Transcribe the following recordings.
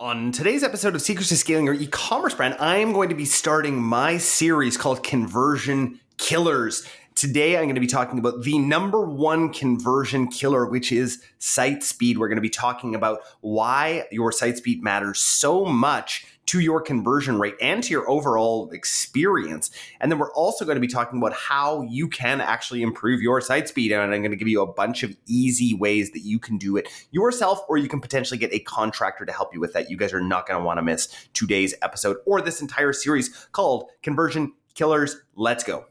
On today's episode of Secrets to Scaling Your E-commerce Brand, I am going to be starting my series called Conversion Killers. Today, I'm going to be talking about the number one conversion killer, which is site speed. We're going to be talking about why your site speed matters so much to your conversion rate and to your overall experience. And then we're also going to be talking about how you can actually improve your site speed. And I'm going to give you a bunch of easy ways that you can do it yourself, or you can potentially get a contractor to help you with that. You guys are not going to want to miss today's episode or this entire series called Conversion Killers. Let's go.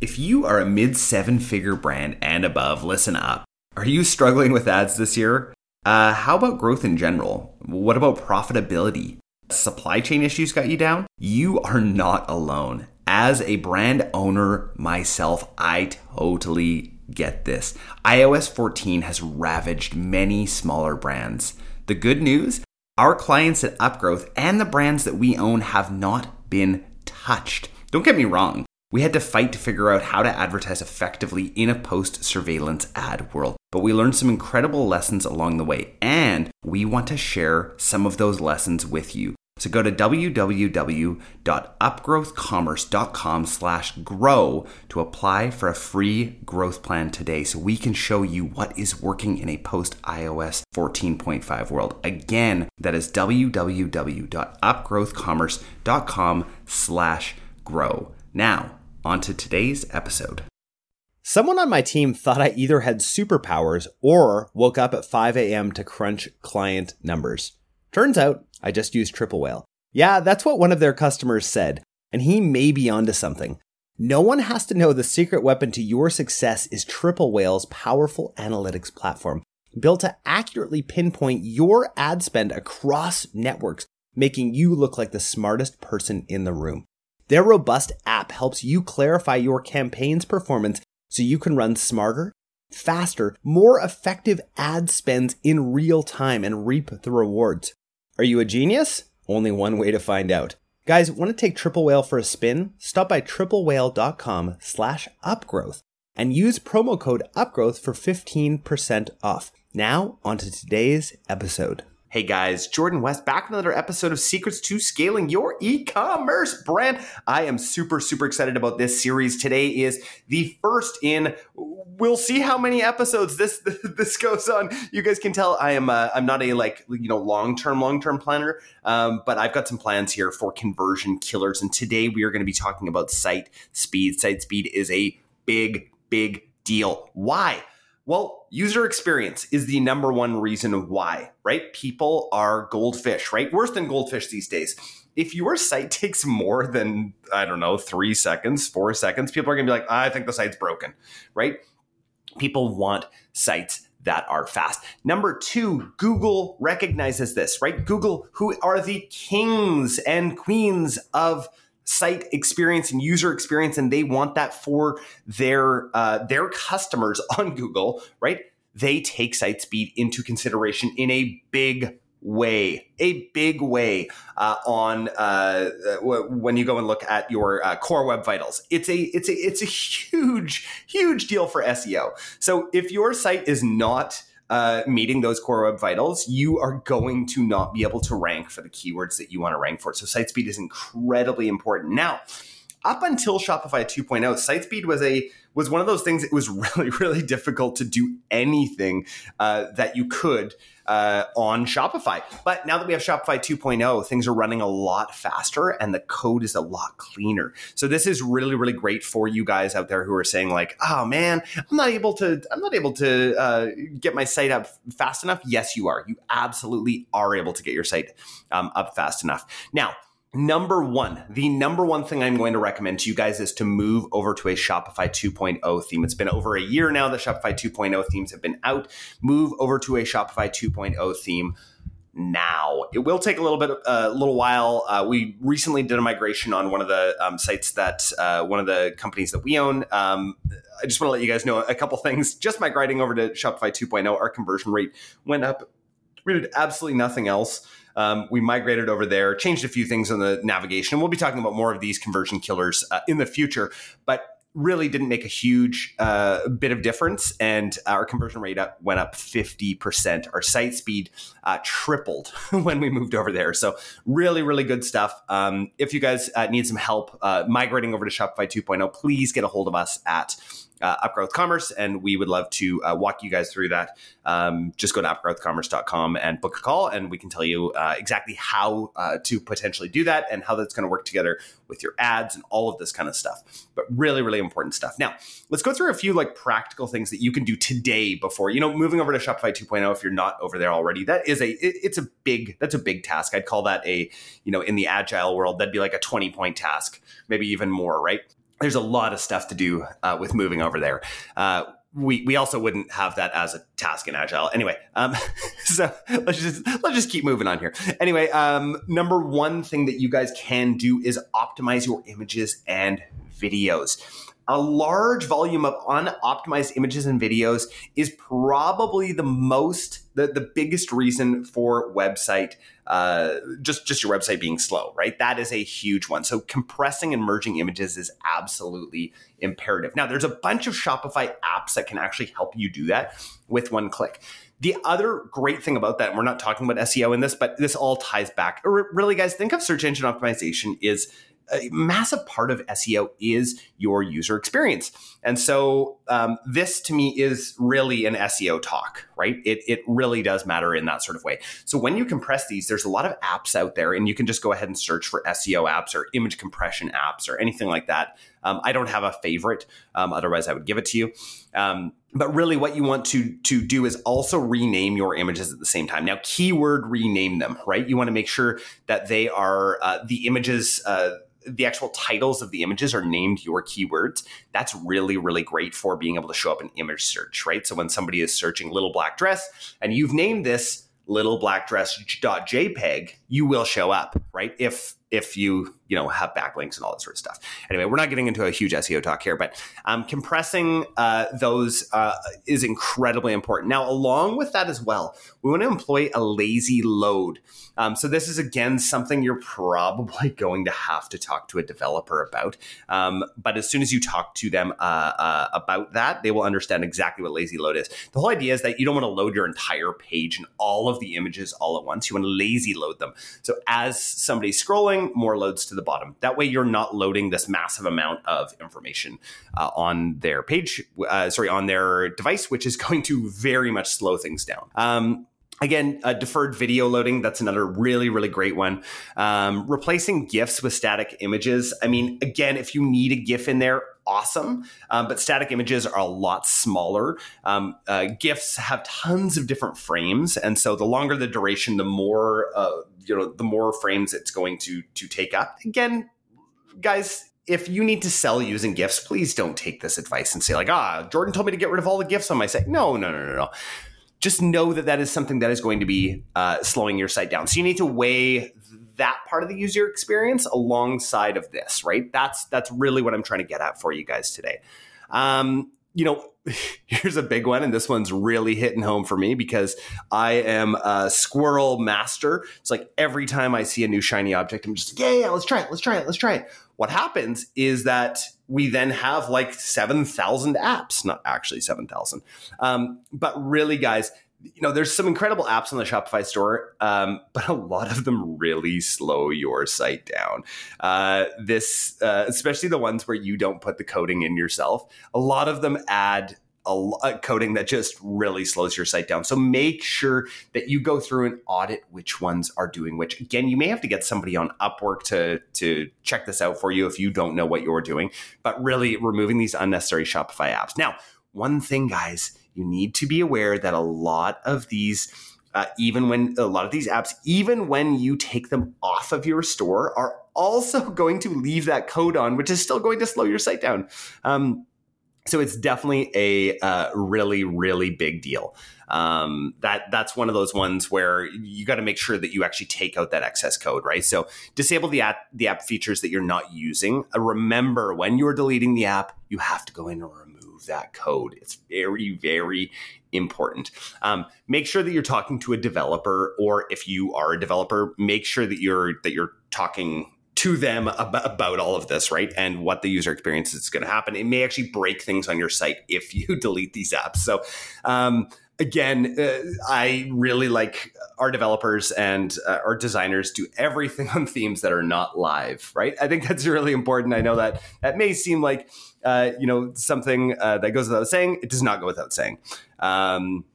If you are a mid seven figure brand and above, listen up. Are you struggling with ads this year? Uh, how about growth in general? What about profitability? Supply chain issues got you down, you are not alone. As a brand owner myself, I totally get this. iOS 14 has ravaged many smaller brands. The good news our clients at Upgrowth and the brands that we own have not been touched. Don't get me wrong, we had to fight to figure out how to advertise effectively in a post surveillance ad world. But we learned some incredible lessons along the way, and we want to share some of those lessons with you. So go to www.upgrowthcommerce.com slash grow to apply for a free growth plan today so we can show you what is working in a post iOS 14.5 world. Again, that is www.upgrowthcommerce.com slash grow. Now, on to today's episode. Someone on my team thought I either had superpowers or woke up at 5 a.m. to crunch client numbers. Turns out I just used Triple Whale. Yeah, that's what one of their customers said, and he may be onto something. No one has to know the secret weapon to your success is Triple Whale's powerful analytics platform, built to accurately pinpoint your ad spend across networks, making you look like the smartest person in the room. Their robust app helps you clarify your campaign's performance so you can run smarter, faster, more effective ad spends in real time and reap the rewards. Are you a genius? Only one way to find out. Guys, want to take Triple Whale for a spin? Stop by triplewhale.com slash upgrowth and use promo code upgrowth for 15% off. Now, on to today's episode. Hey guys, Jordan West back with another episode of Secrets to Scaling Your E-commerce Brand. I am super super excited about this series. Today is the first in we'll see how many episodes this this goes on. You guys can tell I am uh, I'm not a like you know long-term long-term planner, um, but I've got some plans here for conversion killers and today we are going to be talking about site speed. Site speed is a big big deal. Why? Well, user experience is the number one reason why, right? People are goldfish, right? Worse than goldfish these days. If your site takes more than, I don't know, three seconds, four seconds, people are going to be like, I think the site's broken, right? People want sites that are fast. Number two, Google recognizes this, right? Google, who are the kings and queens of site experience and user experience and they want that for their uh, their customers on google right? They take site speed into consideration in a big way a big way uh, on uh, when you go and look at your uh, core web vitals. It's a it's a it's a huge huge deal for seo so if your site is not uh, meeting those core web vitals, you are going to not be able to rank for the keywords that you want to rank for. So site speed is incredibly important. Now, up until Shopify 2.0, site speed was a was one of those things. It was really really difficult to do anything uh, that you could uh, on Shopify. But now that we have Shopify 2.0, things are running a lot faster and the code is a lot cleaner. So this is really really great for you guys out there who are saying like, oh man, I'm not able to I'm not able to uh, get my site up fast enough. Yes, you are. You absolutely are able to get your site um, up fast enough. Now Number one, the number one thing I'm going to recommend to you guys is to move over to a Shopify 2.0 theme. It's been over a year now that Shopify 2.0 themes have been out. Move over to a Shopify 2.0 theme now. It will take a little bit, a uh, little while. Uh, we recently did a migration on one of the um, sites that uh, one of the companies that we own. Um, I just want to let you guys know a couple things. Just migrating over to Shopify 2.0, our conversion rate went up. We did absolutely nothing else. Um, we migrated over there, changed a few things on the navigation. We'll be talking about more of these conversion killers uh, in the future. But really didn't make a huge uh, bit of difference, and our conversion rate up, went up 50%. Our site speed uh, tripled when we moved over there. So, really, really good stuff. Um, if you guys uh, need some help uh, migrating over to Shopify 2.0, please get a hold of us at uh, Upgrowth Commerce, and we would love to uh, walk you guys through that. Um, just go to upgrowthcommerce.com and book a call, and we can tell you uh, exactly how uh, to potentially do that and how that's going to work together with your ads and all of this kind of stuff. But really, really important stuff. Now, let's go through a few like practical things that you can do today before you know moving over to Shopify 2.0. If you're not over there already, that is a it, it's a big that's a big task. I'd call that a you know in the agile world that'd be like a 20 point task, maybe even more, right? There's a lot of stuff to do uh, with moving over there. Uh, we we also wouldn't have that as a task in agile anyway. Um, so let's just let's just keep moving on here. Anyway, um, number one thing that you guys can do is optimize your images and videos. A large volume of unoptimized images and videos is probably the most the, the biggest reason for website uh, just just your website being slow right? That is a huge one. So compressing and merging images is absolutely imperative. Now there's a bunch of shopify apps that can actually help you do that with one click. The other great thing about that, and we're not talking about SEO in this, but this all ties back. Really, guys, think of search engine optimization is a massive part of SEO is your user experience. And so um, this to me is really an SEO talk, right? It, it really does matter in that sort of way. So when you compress these, there's a lot of apps out there, and you can just go ahead and search for SEO apps or image compression apps or anything like that. Um, I don't have a favorite, um, otherwise I would give it to you. But really, what you want to to do is also rename your images at the same time. Now, keyword rename them, right? You want to make sure that they are uh, the images. Uh, the actual titles of the images are named your keywords. That's really, really great for being able to show up in image search, right? So when somebody is searching little black dress and you've named this little black dress.jpg, you will show up, right? If if you you know have backlinks and all that sort of stuff. Anyway, we're not getting into a huge SEO talk here, but um, compressing uh, those uh, is incredibly important. Now, along with that as well, we want to employ a lazy load. Um, so this is again something you're probably going to have to talk to a developer about. Um, but as soon as you talk to them uh, uh about that, they will understand exactly what lazy load is. The whole idea is that you don't want to load your entire page and all of the images all at once. You want to lazy load them. So as somebody's scrolling, more loads to the bottom. That way, you're not loading this massive amount of information uh, on their page, uh, sorry, on their device, which is going to very much slow things down. Um, Again, uh, deferred video loading, that's another really, really great one. Um, replacing GIFs with static images. I mean, again, if you need a GIF in there, awesome. Um, but static images are a lot smaller. Um, uh, GIFs have tons of different frames. And so the longer the duration, the more, uh, you know, the more frames it's going to, to take up. Again, guys, if you need to sell using GIFs, please don't take this advice and say like, ah, Jordan told me to get rid of all the GIFs on my site. No, no, no, no, no just know that that is something that is going to be uh, slowing your site down. So you need to weigh that part of the user experience alongside of this, right? That's that's really what I'm trying to get at for you guys today. Um, you know, here's a big one, and this one's really hitting home for me because I am a squirrel master. It's like every time I see a new shiny object, I'm just like, yeah, yeah, let's try it, let's try it, let's try it. What happens is that we then have like 7,000 apps, not actually 7,000. Um, but really, guys, you know, there's some incredible apps on the Shopify store, um, but a lot of them really slow your site down. Uh, this, uh, especially the ones where you don't put the coding in yourself, a lot of them add a, coding that just really slows your site down. So make sure that you go through and audit which ones are doing which. Again, you may have to get somebody on Upwork to to check this out for you if you don't know what you're doing. But really, removing these unnecessary Shopify apps. Now, one thing, guys, you need to be aware that a lot of these. Uh, even when a lot of these apps, even when you take them off of your store, are also going to leave that code on, which is still going to slow your site down. Um, so it's definitely a uh, really really big deal. Um, that that's one of those ones where you got to make sure that you actually take out that excess code right? So disable the app the app features that you're not using. Uh, remember when you're deleting the app you have to go in and remove that code. It's very very important. Um, make sure that you're talking to a developer or if you are a developer make sure that you're that you're talking to them about, about all of this, right? And what the user experience is going to happen. It may actually break things on your site if you delete these apps. So, um, again, uh, I really like our developers and uh, our designers do everything on themes that are not live, right? I think that's really important. I know that that may seem like uh, you know something uh, that goes without saying. It does not go without saying. Um,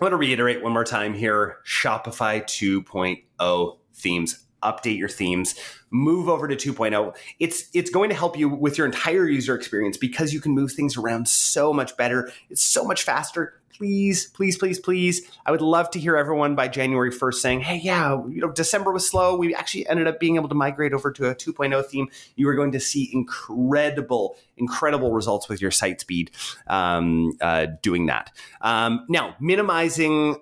I want to reiterate one more time here: Shopify 2.0 themes update your themes move over to 2.0 it's it's going to help you with your entire user experience because you can move things around so much better it's so much faster please, please, please, please. I would love to hear everyone by January 1st saying, hey, yeah, you know, December was slow. We actually ended up being able to migrate over to a 2.0 theme. You are going to see incredible, incredible results with your site speed um, uh, doing that. Um, now, minimizing.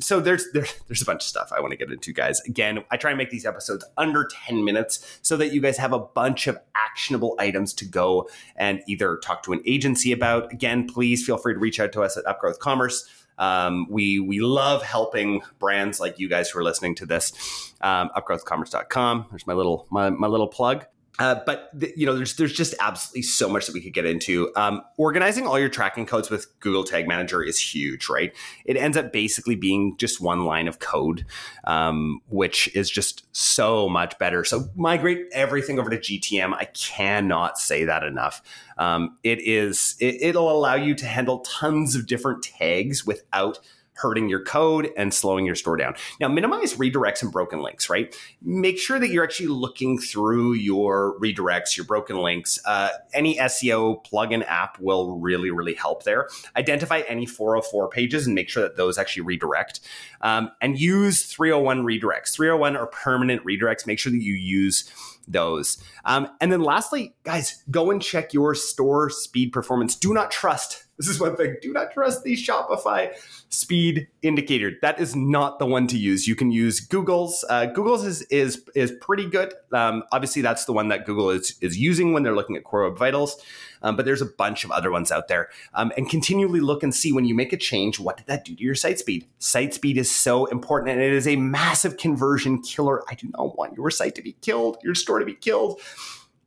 So there's, there's there's a bunch of stuff I want to get into, guys. Again, I try and make these episodes under 10 minutes so that you guys have a bunch of actionable items to go and either talk to an agency about. Again, please feel free to reach out to us at Upgrowth Commerce. Um, we we love helping brands like you guys who are listening to this. Um, upgrowthcommerce.com. There's my little my, my little plug. Uh, but you know, there's there's just absolutely so much that we could get into. Um, organizing all your tracking codes with Google Tag Manager is huge, right? It ends up basically being just one line of code, um, which is just so much better. So migrate everything over to GTM. I cannot say that enough. Um, it is it, it'll allow you to handle tons of different tags without hurting your code and slowing your store down. Now, minimize redirects and broken links, right? Make sure that you're actually looking through your redirects, your broken links. Uh, any SEO plugin app will really, really help there. Identify any 404 pages and make sure that those actually redirect. Um, and use 301 redirects. 301 are permanent redirects. Make sure that you use those. Um, and then lastly, guys, go and check your store speed performance. Do not trust this is one thing. Do not trust the Shopify speed indicator. That is not the one to use. You can use Google's. Uh, Google's is is is pretty good. Um, obviously, that's the one that Google is is using when they're looking at Core Web Vitals. Um, but there's a bunch of other ones out there. Um, and continually look and see when you make a change, what did that do to your site speed? Site speed is so important, and it is a massive conversion killer. I do not want your site to be killed, your store to be killed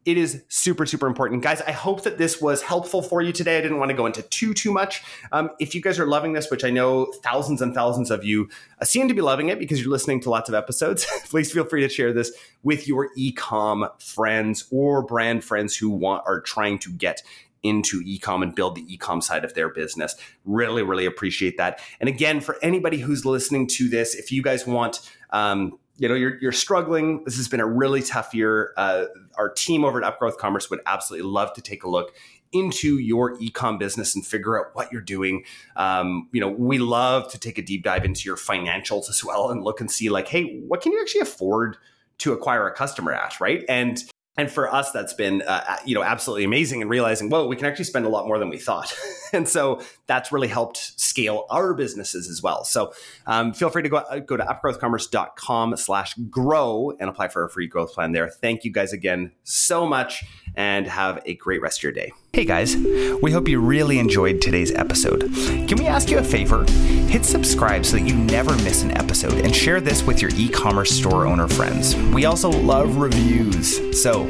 it is super super important. Guys i hope that this was helpful for you today. I didn't want to go into too too much. Um, if you guys are loving this which i know thousands and thousands of you uh, seem to be loving it because you're listening to lots of episodes please feel free to share this with your ecom friends or brand friends who want are trying to get into ecom and build the ecom side of their business. Really really appreciate that. And again for anybody who's listening to this if you guys want um, you know you're, you're struggling. This has been a really tough year. Uh, our team over at upgrowth commerce would absolutely love to take a look into your ecom business and figure out what you're doing. Um, you know we love to take a deep dive into your financials as well and look and see like hey what can you actually afford to acquire a customer at right? And and for us that's been uh, you know absolutely amazing and realizing whoa we can actually spend a lot more than we thought. And so that's really helped scale our businesses as well. So um, feel free to go, uh, go to upgrowthcommerce.com slash grow and apply for a free growth plan there. Thank you guys again so much and have a great rest of your day Hey guys, we hope you really enjoyed today's episode. Can we ask you a favor? Hit subscribe so that you never miss an episode and share this with your e commerce store owner friends. We also love reviews. So